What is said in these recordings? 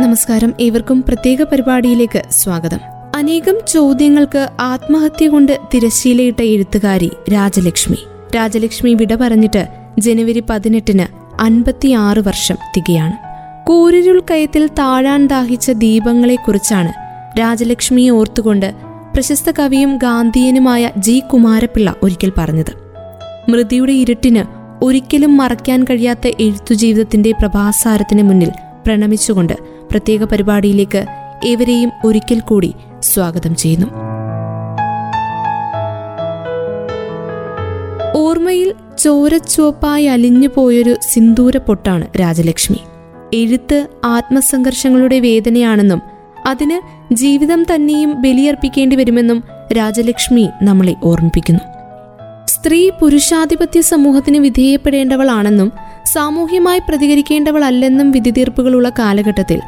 നമസ്കാരം. ഏവർക്കും പ്രത്യേക പരിപാടിയിലേക്ക് സ്വാഗതം. അനേകം ചോദ്യങ്ങൾക്ക് ആത്മഹത്യ കൊണ്ട് തിരശ്ശീലയിട്ട എഴുത്തുകാരി രാജലക്ഷ്മി. രാജലക്ഷ്മി വിട പറഞ്ഞിട്ട് ജനുവരി പതിനെട്ടിന് അൻപത്തിയാറ് വർഷം തികയാണ്. കൂരിരുൾ കയത്തിൽ താഴാൻ ദാഹിച്ച ദീപങ്ങളെക്കുറിച്ചാണ് രാജലക്ഷ്മിയെ ഓർത്തുകൊണ്ട് പ്രശസ്ത കവിയും ഗാന്ധിയനുമായ ജി കുമാരപിള്ള ഒരിക്കൽ പറഞ്ഞത്. മൃതിയുടെ ഇരുട്ടിന് ഒരിക്കലും മറയ്ക്കാൻ കഴിയാത്ത എഴുത്തുജീവിതത്തിന്റെ പ്രഭാസാരത്തിന് മുന്നിൽ പ്രണമിച്ചുകൊണ്ട് പ്രത്യേക പരിപാടിയിലേക്ക് ഏവരെയും ഒരിക്കൽ കൂടി സ്വാഗതം ചെയ്യുന്നു. ഓർമ്മയിൽ ചോരച്ചുവപ്പായി അലിഞ്ഞു പോയൊരു സിന്ദൂര പൊട്ടാണ് രാജലക്ഷ്മി. എഴുത്ത് ആത്മസംഘർഷങ്ങളുടെ വേദനയാണെന്നും അതിന് ജീവിതം തന്നെയും ബലിയർപ്പിക്കേണ്ടി വരുമെന്നും രാജലക്ഷ്മി നമ്മളെ ഓർമ്മിപ്പിക്കുന്നു. സ്ത്രീ പുരുഷാധിപത്യ സമൂഹത്തിന് വിധേയപ്പെടേണ്ടവളാണെന്നും സാമൂഹ്യമായി പ്രതികരിക്കേണ്ടവളല്ലെന്നും വിധിതീർപ്പുകളുള്ള കാലഘട്ടത്തിൽ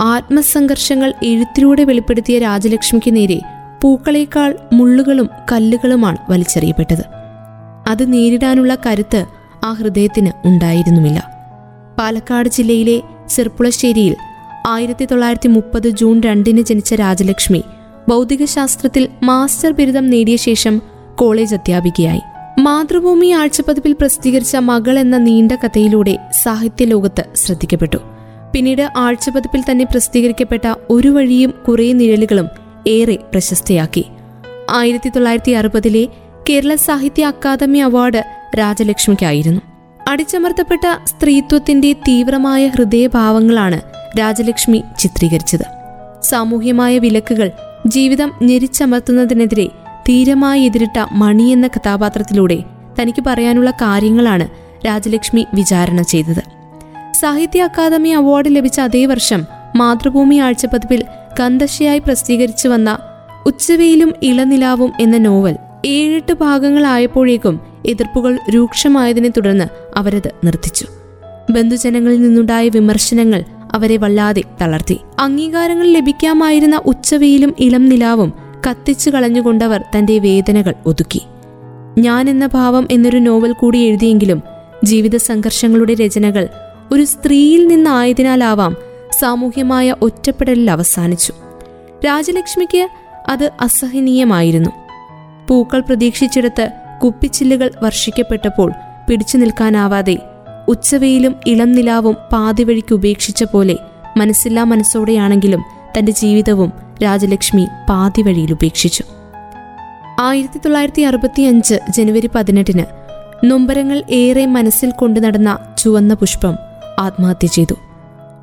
ആത്മസംഘർഷങ്ങൾ എഴുത്തിലൂടെ വെളിപ്പെടുത്തിയ രാജലക്ഷ്മിക്ക് നേരെ പൂക്കളേക്കാൾ മുള്ളുകളും കല്ലുകളുമാണ് വലിച്ചെറിയപ്പെട്ടത്. അത് നേരിടാനുള്ള കരുത്ത് ആ ഹൃദയത്തിന് ഉണ്ടായിരുന്നുമില്ല. പാലക്കാട് ജില്ലയിലെ ചെർപ്പുളശ്ശേരിയിൽ ആയിരത്തി തൊള്ളായിരത്തി മുപ്പത് ജൂൺ രണ്ടിന് ജനിച്ച രാജലക്ഷ്മി ഭൗതികശാസ്ത്രത്തിൽ മാസ്റ്റർ ബിരുദം നേടിയ ശേഷം കോളേജ് അധ്യാപികയായി. മാതൃഭൂമി ആഴ്ചപ്പതിപ്പിൽ പ്രസിദ്ധീകരിച്ച മകൾ എന്ന നീണ്ട കഥയിലൂടെ സാഹിത്യ സാഹിത്യലോകത്ത് ശ്രദ്ധിക്കപ്പെട്ടു. പിന്നീട് ആഴ്ചപതിപ്പിൽ തന്നെ പ്രസിദ്ധീകരിക്കപ്പെട്ട ഒരു വഴിയും കുറേ നിഴലുകളും ഏറെ പ്രശസ്തയാക്കി. ആയിരത്തി തൊള്ളായിരത്തി അറുപതിലെ കേരള സാഹിത്യ അക്കാദമി അവാർഡ് രാജലക്ഷ്മിക്കായിരുന്നു. അടിച്ചമർത്തപ്പെട്ട സ്ത്രീത്വത്തിന്റെ തീവ്രമായ ഹൃദയഭാവങ്ങളാണ് രാജലക്ഷ്മി ചിത്രീകരിച്ചത്. സാമൂഹ്യമായ വിലക്കുകൾ ജീവിതം ഞെരിച്ചമർത്തുന്നതിനെതിരെ ധീരമായി എതിരിട്ട മണി എന്ന കഥാപാത്രത്തിലൂടെ തനിക്ക് പറയാനുള്ള കാര്യങ്ങളാണ് രാജലക്ഷ്മി വിചാരണ ചെയ്തത്. സാഹിത്യ അക്കാദമി അവാർഡ് ലഭിച്ച അതേ വർഷം മാതൃഭൂമി ആഴ്ചപ്പതിപ്പിൽ കന്തശയായി പ്രസിദ്ധീകരിച്ചു വന്ന ഉച്ചവെയിലും ഇളനിലാവും എന്ന നോവൽ ഏഴെട്ട് ഭാഗങ്ങളായപ്പോഴേക്കും എതിർപ്പുകൾ രൂക്ഷമായതിനെ തുടർന്ന് അവരത് നിർത്തിച്ചു. ബന്ധുജനങ്ങളിൽ നിന്നുണ്ടായ വിമർശനങ്ങൾ അവരെ വല്ലാതെ തളർത്തി. അംഗീകാരങ്ങൾ ലഭിക്കാമായിരുന്ന ഉച്ചവെയിലും ഇളം നിലാവും കത്തിച്ചു കളഞ്ഞുകൊണ്ടവർ തന്റെ വേദനകൾ ഒതുക്കി. ഞാൻ എന്ന ഭാവം എന്നൊരു നോവൽ കൂടി എഴുതിയെങ്കിലും ജീവിത സംഘർഷങ്ങളുടെ രചനകൾ ഒരു സ്ത്രീയിൽ നിന്നായതിനാലാവാം സാമൂഹ്യമായ ഒറ്റപ്പെടലിൽ അവസാനിച്ചു. രാജലക്ഷ്മിക്ക് അത് അസഹനീയമായിരുന്നു. പൂക്കൾ പ്രതീക്ഷിച്ചിടത്ത് കുപ്പിച്ചില്ലുകൾ വർഷിക്കപ്പെട്ടപ്പോൾ പിടിച്ചു നിൽക്കാനാവാതെ ഉച്ചവെയിലും ഇളം നിലാവും പാതിവഴിക്ക് ഉപേക്ഷിച്ച പോലെ മനസ്സില്ലാ മനസ്സോടെയാണെങ്കിലും തന്റെ ജീവിതവും രാജലക്ഷ്മി പാതിവഴിയിൽ ഉപേക്ഷിച്ചു. ആയിരത്തി തൊള്ളായിരത്തി അറുപത്തി അഞ്ച് ജനുവരി പതിനെട്ടിന് നൊമ്പരങ്ങൾ ഏറെ മനസ്സിൽ കൊണ്ടു നടന്ന ചുവന്ന പുഷ്പം ആത്മഹത്യ ചെയ്തു.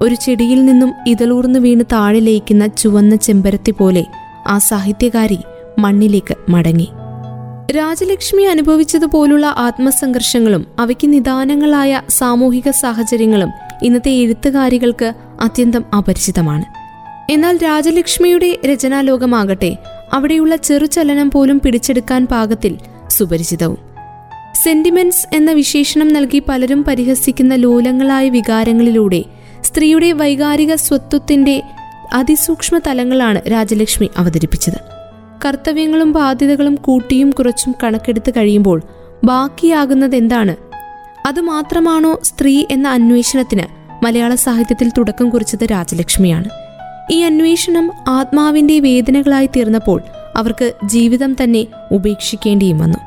ഒരു ചെടിയിൽ നിന്നും ഇതളൂർന്നു വീണ് താഴെ ലയിക്കുന്ന ചുവന്ന ചെമ്പരത്തി പോലെ ആ സാഹിത്യകാരി മണ്ണിലേക്ക് മടങ്ങി. രാജലക്ഷ്മി അനുഭവിച്ചതുപോലുള്ള ആത്മസംഘർഷങ്ങളും അവയ്ക്ക് നിദാനങ്ങളായ സാമൂഹിക സാഹചര്യങ്ങളും ഇന്നത്തെ എഴുത്തുകാരികൾക്ക് അത്യന്തം അപരിചിതമാണ്. എന്നാൽ രാജലക്ഷ്മിയുടെ രചനാലോകമാകട്ടെ അവിടെയുള്ള ചെറുചലനം പോലും പിടിച്ചെടുക്കാൻ പാകത്തിൽ സുപരിചിതവും. സെന്റിമെന്റ്സ് എന്ന വിശേഷണം നൽകി പലരും പരിഹസിക്കുന്ന ലോലങ്ങളായ വികാരങ്ങളിലൂടെ സ്ത്രീയുടെ വൈകാരിക സ്വത്വത്തിന്റെ അതിസൂക്ഷ്മ തലങ്ങളാണ് രാജലക്ഷ്മി അവതരിപ്പിച്ചത്. കർത്തവ്യങ്ങളും ബാധ്യതകളും കൂട്ടിയും കുറച്ചും കണക്കെടുത്ത് കഴിയുമ്പോൾ ബാക്കിയാകുന്നത് എന്താണ് അതുമാത്രമാണോ സ്ത്രീ എന്ന അന്വേഷണത്തിന് മലയാള സാഹിത്യത്തിൽ തുടക്കം കുറിച്ചത് രാജലക്ഷ്മിയാണ്. ഈ അന്വേഷണം ആത്മാവിന്റെ വേദനകളായി തീർന്നപ്പോൾ അവർക്ക് ജീവിതം തന്നെ ഉപേക്ഷിക്കേണ്ടിയും വന്നു.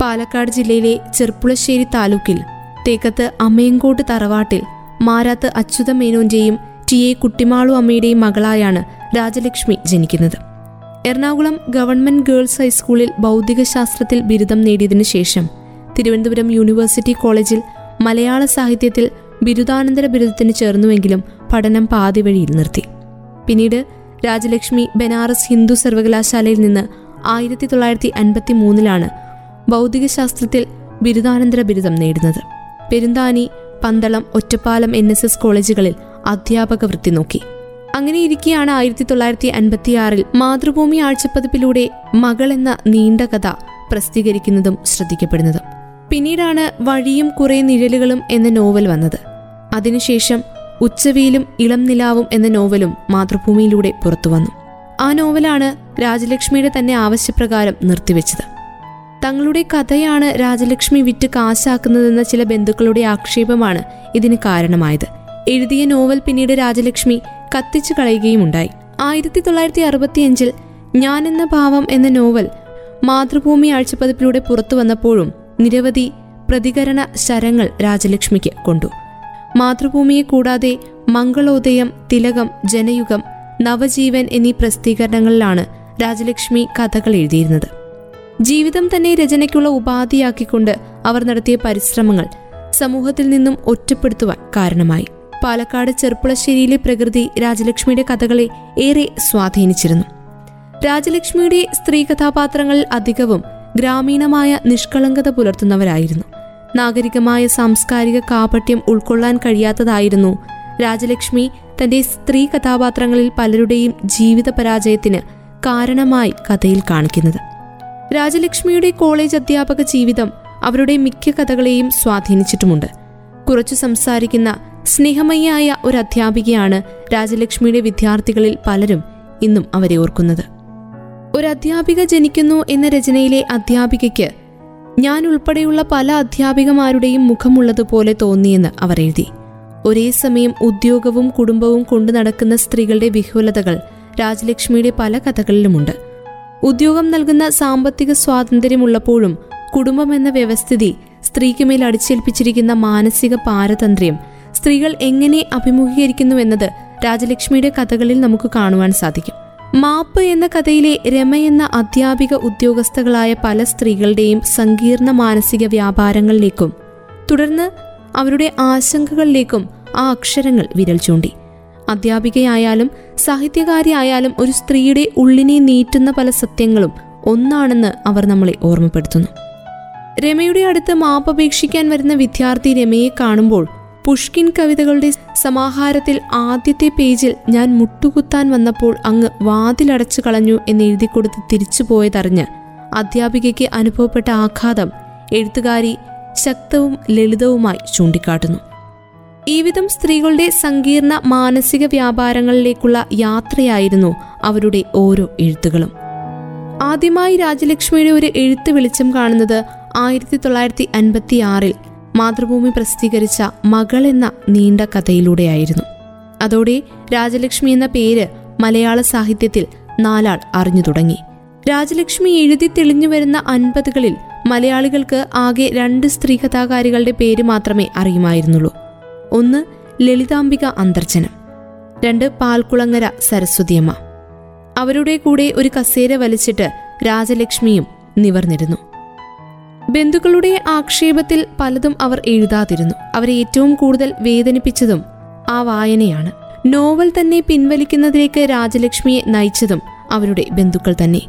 പാലക്കാട് ജില്ലയിലെ ചെർപ്പുളശ്ശേരി താലൂക്കിൽ തേക്കത്ത് അമ്മയങ്കോട്ട് തറവാട്ടിൽ മാരാത്ത് അച്യുത മേനോന്റെയും ടി എ കുട്ടിമാളു അമ്മയുടെയും മകളായാണ് രാജലക്ഷ്മി ജനിക്കുന്നത്. എറണാകുളം ഗവൺമെന്റ് ഗേൾസ് ഹൈസ്കൂളിൽ ഭൗതികശാസ്ത്രത്തിൽ ബിരുദം നേടിയതിനു ശേഷം തിരുവനന്തപുരം യൂണിവേഴ്സിറ്റി കോളേജിൽ മലയാള സാഹിത്യത്തിൽ ബിരുദാനന്തര ബിരുദത്തിന് ചേർന്നുവെങ്കിലും പഠനം പാതി വഴിയിൽ നിർത്തി. പിന്നീട് രാജലക്ഷ്മി ബനാറസ് ഹിന്ദു സർവകലാശാലയിൽ നിന്ന് ആയിരത്തി തൊള്ളായിരത്തി അൻപത്തി മൂന്നിലാണ് ഭൗതികശാസ്ത്രത്തിൽ ബിരുദാനന്തര ബിരുദം നേടുന്നത്. Perunthanni Pandalam Ottapalam N S S കോളേജുകളിൽ അധ്യാപക വൃത്തി നോക്കി. അങ്ങനെ ഇരിക്കെയാണ് ആയിരത്തി തൊള്ളായിരത്തി അൻപത്തിയാറിൽ മാതൃഭൂമി ആഴ്ചപ്പതിപ്പിലൂടെ മകൾ എന്ന നീണ്ട കഥ പ്രസിദ്ധീകരിക്കുന്നതും ശ്രദ്ധിക്കപ്പെടുന്നതും. പിന്നീടാണ് വഴിയും കുറെ നിഴലുകളും എന്ന നോവൽ വന്നത്. അതിനുശേഷം ഉച്ചവെയിലും ഇളം നിലാവും എന്ന നോവലും മാതൃഭൂമിയിലൂടെ പുറത്തുവന്നു. ആ നോവലാണ് രാജലക്ഷ്മിയുടെ തന്നെ ആവശ്യപ്രകാരം നിർത്തിവെച്ചത്. തങ്ങളുടെ കഥയാണ് രാജലക്ഷ്മി വിറ്റ് കാശാക്കുന്നതെന്ന ചില ബന്ധുക്കളുടെ ആക്ഷേപമാണ് ഇതിന് കാരണമായത്. എഴുതിയ നോവൽ പിന്നീട് രാജലക്ഷ്മി കത്തിച്ചു കളയുകയുമുണ്ടായി. ആയിരത്തി തൊള്ളായിരത്തി അറുപത്തിയഞ്ചിൽ ഞാൻ എന്ന ഭാവം എന്ന നോവൽ മാതൃഭൂമി ആഴ്ചപ്പതിപ്പിലൂടെ പുറത്തു വന്നപ്പോഴും നിരവധി പ്രതികരണ ശരങ്ങൾ രാജലക്ഷ്മിക്ക് കൊണ്ടു. മാതൃഭൂമിയെ കൂടാതെ മംഗളോദയം തിലകം ജനയുഗം നവജീവൻ എന്നീ പ്രസിദ്ധീകരണങ്ങളിലാണ് രാജലക്ഷ്മി കഥകൾ എഴുതിയിരുന്നത്. ജീവിതം തന്നെ രചനയ്ക്കുള്ള ഉപാധിയാക്കിക്കൊണ്ട് അവർ നടത്തിയ പരിശ്രമങ്ങൾ സമൂഹത്തിൽ നിന്നും ഒറ്റപ്പെടുത്തുവാൻ കാരണമായി. പാലക്കാട് ചെർപ്പുളശ്ശേരിയിലെ പ്രകൃതി രാജലക്ഷ്മിയുടെ കഥകളെ ഏറെ സ്വാധീനിച്ചിരുന്നു. രാജലക്ഷ്മിയുടെ സ്ത്രീ കഥാപാത്രങ്ങളിൽ അധികവും ഗ്രാമീണമായ നിഷ്കളങ്കത പുലർത്തുന്നവരായിരുന്നു. നാഗരികമായ സാംസ്കാരിക കാപട്യം ഉൾക്കൊള്ളാൻ കഴിയാത്തതായിരുന്നു രാജലക്ഷ്മി തന്റെ സ്ത്രീ കഥാപാത്രങ്ങളിൽ പലരുടെയും ജീവിത പരാജയത്തിന് കാരണമായി കഥയിൽ കാണിക്കുന്നത്. രാജലക്ഷ്മിയുടെ കോളേജ് അധ്യാപക ജീവിതം അവരുടെ മിക്ക കഥകളെയും സ്വാധീനിച്ചിട്ടുമുണ്ട്. കുറച്ചു സംസാരിക്കുന്ന സ്നേഹമയ്യായ ഒരു അധ്യാപികയാണ് രാജലക്ഷ്മിയുടെ വിദ്യാർത്ഥികളിൽ പലരും ഇന്നും അവരെ ഓർക്കുന്നത്. ഒരു അധ്യാപിക ജനിക്കുന്നു എന്ന രചനയിലെ അധ്യാപികയ്ക്ക് ഞാൻ ഉൾപ്പെടെയുള്ള പല അധ്യാപികമാരുടെയും മുഖമുള്ളതുപോലെ തോന്നിയെന്ന് അവർ എഴുതി. ഒരേ സമയം ഉദ്യോഗവും കുടുംബവും കൊണ്ടു നടക്കുന്ന സ്ത്രീകളുടെ വിഹുലതകൾ രാജലക്ഷ്മിയുടെ പല കഥകളിലുമുണ്ട്. ഉദ്യോഗം നൽകുന്ന സാമ്പത്തിക സ്വാതന്ത്ര്യമുള്ളപ്പോഴും കുടുംബം എന്ന വ്യവസ്ഥിതി സ്ത്രീക്ക് മേൽ അടിച്ചേൽപ്പിച്ചിരിക്കുന്ന മാനസിക പാരതന്ത്ര്യം സ്ത്രീകൾ എങ്ങനെ അഭിമുഖീകരിക്കുന്നു അഭിമുഖീകരിക്കുന്നുവെന്നത് രാജലക്ഷ്മിയുടെ കഥകളിൽ നമുക്ക് കാണുവാൻ സാധിക്കും. മാപ്പ് എന്ന കഥയിലെ രമ എന്ന അധ്യാപിക ഉദ്യോഗസ്ഥകളായ പല സ്ത്രീകളുടെയും സങ്കീർണ മാനസിക വ്യാപാരങ്ങളിലേക്കും തുടർന്ന് അവരുടെ ആശങ്കകളിലേക്കും ആ അക്ഷരങ്ങൾ വിരൽ ചൂണ്ടി. അധ്യാപികയായാലും സാഹിത്യകാരിയായാലും ഒരു സ്ത്രീയുടെ ഉള്ളിനെ നീറ്റുന്ന പല സത്യങ്ങളും ഒന്നാണെന്ന് അവർ നമ്മളെ ഓർമ്മപ്പെടുത്തുന്നു. രമയുടെ അടുത്ത് മാപ്പപേക്ഷിക്കാൻ വരുന്ന വിദ്യാർത്ഥി രമയെ കാണുമ്പോൾ പുഷ്കിൻ കവിതകളുടെ സമാഹാരത്തിൽ ആദ്യത്തെ പേജിൽ ഞാൻ മുട്ടുകുത്താൻ വന്നപ്പോൾ അങ്ങ് വാതിലടച്ചു കളഞ്ഞു എന്ന് എഴുതി കൊടുത്ത് തിരിച്ചു പോയതറിഞ്ഞ് അധ്യാപികയ്ക്ക് അനുഭവപ്പെട്ട ആഘാതം എഴുത്തുകാരി ശക്തവും ലളിതവുമായി ചൂണ്ടിക്കാട്ടുന്നു. ഈ വിധം സ്ത്രീകളുടെ സങ്കീർണ മാനസിക വ്യാപാരങ്ങളിലേക്കുള്ള യാത്രയായിരുന്നു അവരുടെ ഓരോ എഴുത്തുകളും. ആദ്യമായി രാജലക്ഷ്മിയുടെ ഒരു എഴുത്ത് വെളിച്ചം കാണുന്നത് ആയിരത്തി തൊള്ളായിരത്തി അൻപത്തി ആറിൽ മാതൃഭൂമി പ്രസിദ്ധീകരിച്ച മകൾ എന്ന നീണ്ട കഥയിലൂടെയായിരുന്നു. അതോടെ രാജലക്ഷ്മി എന്ന പേര് മലയാള സാഹിത്യത്തിൽ നാലാൾ അറിഞ്ഞു തുടങ്ങി. രാജലക്ഷ്മി എഴുതി തെളിഞ്ഞു വരുന്ന അൻപതുകളിൽ മലയാളികൾക്ക് ആകെ രണ്ട് സ്ത്രീ കഥാകാരികളുടെ പേര് മാത്രമേ അറിയുമായിരുന്നുള്ളൂ. ഒന്ന് ലളിതാംബിക അന്തർജനം രണ്ട് പാൽക്കുളങ്ങര സരസ്വതിയമ്മ. അവരുടെ കൂടെ ഒരു കസേര വലിച്ചിട്ട് രാജലക്ഷ്മിയും നിവർന്നിരുന്നു. ബന്ധുക്കളുടെ ആക്ഷേപത്തിൽ പലതും അവർ എഴുതാതിരുന്നു. അവരെ ഏറ്റവും കൂടുതൽ വേദനിപ്പിച്ചതും ആ വായനയാണ്. നോവൽ തന്നെ പിൻവലിക്കുന്നതിലേക്ക് രാജലക്ഷ്മിയെ നയിച്ചതും അവരുടെ ബന്ധുക്കൾ തന്നെ.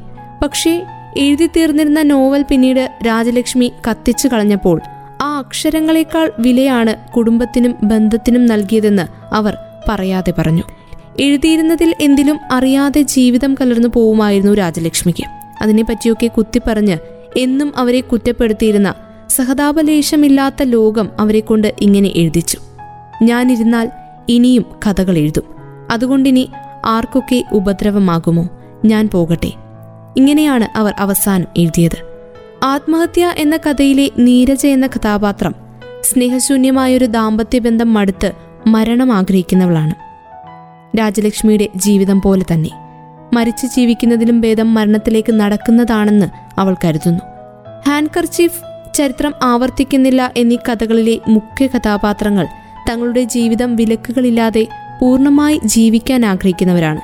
പക്ഷേ എഴുതി തീർന്നിരുന്ന നോവൽ പിന്നീട് രാജലക്ഷ്മി കത്തിച്ചു കളഞ്ഞപ്പോൾ ആ അക്ഷരങ്ങളെക്കാൾ വിലയാണ് കുടുംബത്തിനും ബന്ധത്തിനും നൽകിയതെന്ന് അവർ പറയാതെ പറഞ്ഞു. എഴുതിയിരുന്നതിൽ എന്തിലും അറിയാതെ ജീവിതം കലർന്നു പോവുമായിരുന്നു രാജലക്ഷ്മിക്ക്. അതിനെപ്പറ്റിയൊക്കെ കുത്തിപ്പറഞ്ഞ് എന്നും അവരെ കുറ്റപ്പെടുത്തിയിരുന്ന സഹതാപലേശമില്ലാത്ത ലോകം അവരെക്കൊണ്ട് ഇങ്ങനെ എഴുതിച്ചു. ഞാനിരുന്നാൽ ഇനിയും കഥകൾ എഴുതും. അതുകൊണ്ടിനി ആർക്കൊക്കെ ഉപദ്രവമാകുമോ? ഞാൻ പോകട്ടെ. ഇങ്ങനെയാണ് അവർ അവസാനം എഴുതിയത്. ആത്മഹത്യ എന്ന കഥയിലെ നീരജ എന്ന കഥാപാത്രം സ്നേഹശൂന്യമായൊരു ദാമ്പത്യബന്ധം മടുത്ത് മരണം ആഗ്രഹിക്കുന്നവളാണ്. രാജലക്ഷ്മിയുടെ ജീവിതം പോലെ തന്നെ മരിച്ചു ജീവിക്കുന്നതിലും ഭേദം മരണത്തിലേക്ക് നടക്കുന്നതാണെന്ന് അവൾ കരുതുന്നു. ഹാൻകർചീഫ് ചരിത്രം ആവർത്തിക്കുന്നില്ല എന്നീ കഥകളിലെ മുഖ്യ കഥാപാത്രങ്ങൾ തങ്ങളുടെ ജീവിതം വിലക്കുകളില്ലാതെ പൂർണമായി ജീവിക്കാൻ ആഗ്രഹിക്കുന്നവരാണ്.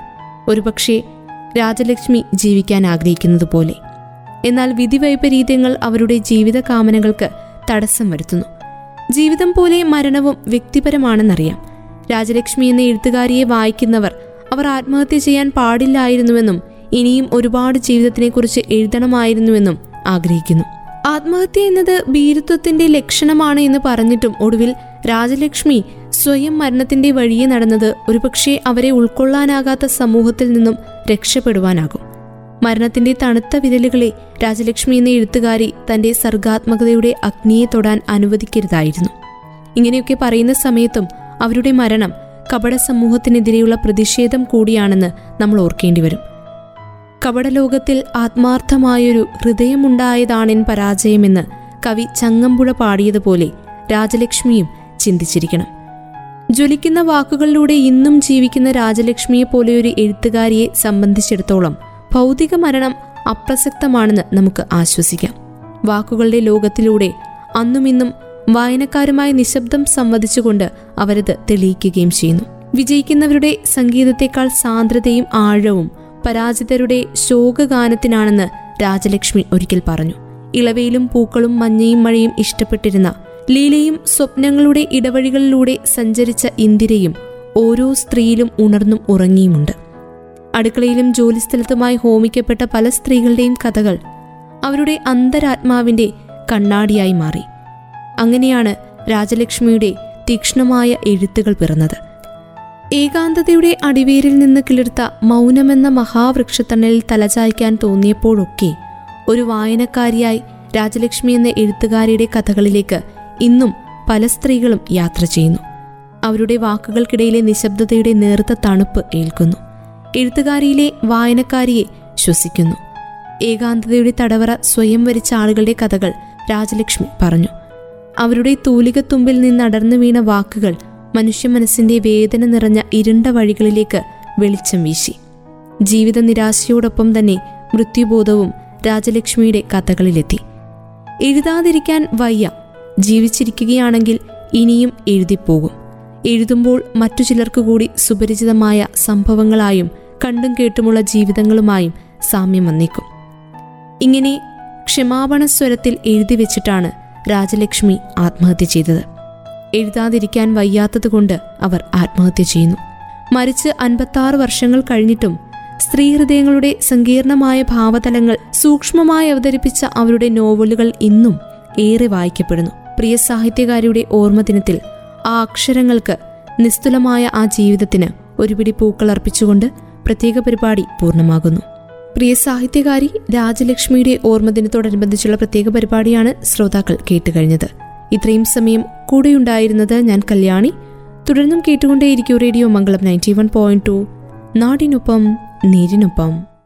ഒരുപക്ഷെ രാജലക്ഷ്മി ജീവിക്കാൻ ആഗ്രഹിക്കുന്നത് പോലെ എന്നാൽ വിധിവൈപരീത്യങ്ങൾ അവരുടെ ജീവിത കാമനകൾക്ക് തടസ്സം വരുത്തുന്നു. ജീവിതം പോലെ മരണവും വ്യക്തിപരമാണെന്നറിയാം. രാജലക്ഷ്മി എന്ന എഴുത്തുകാരിയെ വായിക്കുന്നവർ അവർ ആത്മഹത്യ ചെയ്യാൻ പാടില്ലായിരുന്നുവെന്നും ഇനിയും ഒരുപാട് ജീവിതത്തിനെക്കുറിച്ച് എഴുതണമായിരുന്നുവെന്നും ആഗ്രഹിക്കുന്നു. ആത്മഹത്യ എന്നത് ഭീരുത്വത്തിന്റെ ലക്ഷണമാണ് എന്ന് പറഞ്ഞിട്ടും ഒടുവിൽ രാജലക്ഷ്മി സ്വയം മരണത്തിന്റെ വഴിയെ നടന്നത് ഒരുപക്ഷെ അവരെ ഉൾക്കൊള്ളാനാകാത്ത സമൂഹത്തിൽ നിന്നും രക്ഷപ്പെടുവാനാകും. മരണത്തിന്റെ തണുത്ത വിരലുകളെ രാജലക്ഷ്മി എന്ന എഴുത്തുകാരി തന്റെ സർഗാത്മകതയുടെ അഗ്നിയെ തൊടാൻ അനുവദിക്കരുതായിരുന്നു. ഇങ്ങനെയൊക്കെ പറയുന്ന സമയത്തും അവരുടെ മരണം കപട സമൂഹത്തിനെതിരെയുള്ള പ്രതിഷേധം കൂടിയാണെന്ന് നമ്മൾ ഓർക്കേണ്ടി വരും. കപടലോകത്തിൽ ആത്മാർത്ഥമായൊരു ഹൃദയമുണ്ടായതാണെൻ പരാജയമെന്ന് കവി ചങ്ങമ്പുഴ പാടിയതുപോലെ രാജലക്ഷ്മിയും ചിന്തിച്ചിരിക്കണം. ജ്വലിക്കുന്ന വാക്കുകളിലൂടെ ഇന്നും ജീവിക്കുന്ന രാജലക്ഷ്മിയെ പോലെയൊരു എഴുത്തുകാരിയെ സംബന്ധിച്ചിടത്തോളം ഭൗതിക മരണം അപ്രസക്തമാണെന്ന് നമുക്ക് ആശ്വസിക്കാം. വാക്കുകളുടെ ലോകത്തിലൂടെ അന്നും ഇന്നും വായനക്കാരുമായി നിശബ്ദം സംവദിച്ചുകൊണ്ട് അവരത് തെളിയിക്കുകയും ചെയ്യുന്നു. വിജയിക്കുന്നവരുടെ സംഗീതത്തെക്കാൾ സാന്ദ്രതയും ആഴവും പരാജിതരുടെ ശോകഗാനത്തിനാണെന്ന് രാജലക്ഷ്മി ഒരിക്കൽ പറഞ്ഞു. ഇളവയിലും പൂക്കളും മഞ്ഞയും മഴയും ഇഷ്ടപ്പെട്ടിരുന്ന ലീലയും സ്വപ്നങ്ങളുടെ ഇടവഴികളിലൂടെ സഞ്ചരിച്ച ഇന്ദിരയും ഓരോ സ്ത്രീയിലും ഉണർന്നും ഉറങ്ങിയുമുണ്ട്. അടുക്കളയിലും ജോലിസ്ഥലത്തുമായി ഹോമിക്കപ്പെട്ട പല സ്ത്രീകളുടെയും കഥകൾ അവരുടെ അന്തരാത്മാവിന്റെ കണ്ണാടിയായി മാറി. അങ്ങനെയാണ് രാജലക്ഷ്മിയുടെ തീക്ഷ്ണമായ എഴുത്തുകൾ പിറന്നത്. ഏകാന്തതയുടെ അടിവേരിൽ നിന്ന് കിളിർത്ത മൗനമെന്ന മഹാവൃക്ഷത്തണലിൽ തലചായ്ക്കാൻ തോന്നിയപ്പോഴൊക്കെ ഒരു വായനക്കാരിയായി രാജലക്ഷ്മി എന്ന എഴുത്തുകാരിയുടെ കഥകളിലേക്ക് ഇന്നും പല സ്ത്രീകളും യാത്ര ചെയ്യുന്നു. അവരുടെ വാക്കുകൾക്കിടയിലെ നിശബ്ദതയുടെ നേർത്ത തണുപ്പ് ഏൽക്കുന്നു. എഴുത്തുകാരിയിലെ വായനക്കാരിയെ ശ്വസിക്കുന്നു. ഏകാന്തതയുടെ തടവറ സ്വയം വരിച്ച ആളുകളുടെ കഥകൾ രാജലക്ഷ്മി പറഞ്ഞു. അവരുടെ തൂലികത്തുമ്പിൽ നിന്നടർന്നു വീണ വാക്കുകൾ മനുഷ്യ മനസ്സിന്റെ വേദന നിറഞ്ഞ ഇരുണ്ട വഴികളിലേക്ക് വെളിച്ചം വീശി. ജീവിത നിരാശയോടൊപ്പം തന്നെ മൃത്യുബോധവും രാജലക്ഷ്മിയുടെ കഥകളിലെത്തി. എഴുതാതിരിക്കാൻ വയ്യ. ജീവിച്ചിരിക്കുകയാണെങ്കിൽ ഇനിയും എഴുതിപ്പോകും. എഴുതുമ്പോൾ മറ്റു ചിലർക്കു കൂടി സുപരിചിതമായ സംഭവങ്ങളായും കണ്ടും കേട്ടുമുള്ള ജീവിതങ്ങളുമായും സാമ്യം വന്നേക്കും. ഇങ്ങനെ ക്ഷമാപണ സ്വരത്തിൽ എഴുതി വെച്ചിട്ടാണ് രാജലക്ഷ്മി ആത്മഹത്യ ചെയ്തത്. എഴുതാതിരിക്കാൻ വയ്യാത്തതുകൊണ്ട് അവർ ആത്മഹത്യ ചെയ്യുന്നു. മരിച്ച് അൻപത്താറ് വർഷങ്ങൾ കഴിഞ്ഞിട്ടും സ്ത്രീഹൃദയങ്ങളുടെ സങ്കീർണമായ ഭാവതലങ്ങൾ സൂക്ഷ്മമായി അവതരിപ്പിച്ച അവരുടെ നോവലുകൾ ഇന്നും ഏറെ വായിക്കപ്പെടുന്നു. പ്രിയ സാഹിത്യകാരിയുടെ ഓർമ്മദിനത്തിൽ ആ അക്ഷരങ്ങൾക്ക് നിസ്തുലമായ ആ ജീവിതത്തിന് ഒരുപിടി പൂക്കൾ അർപ്പിച്ചുകൊണ്ട് പ്രത്യേക പരിപാടി പൂർണമാകുന്നു. പ്രിയ സാഹിത്യകാരി രാജലക്ഷ്മിയുടെ ഓർമ്മദിനത്തോടനുബന്ധിച്ചുള്ള പ്രത്യേക പരിപാടിയാണ് ശ്രോതാക്കൾ കേട്ടുകഴിഞ്ഞത്. ഇത്രയും സമയം കൂടെയുണ്ടായിരുന്നത് ഞാൻ കല്യാണി. തുടർന്നും കേട്ടുകൊണ്ടേയിരിക്കും radio Mangalam ninety one point two. നാടിനൊപ്പം നീരിനൊപ്പം.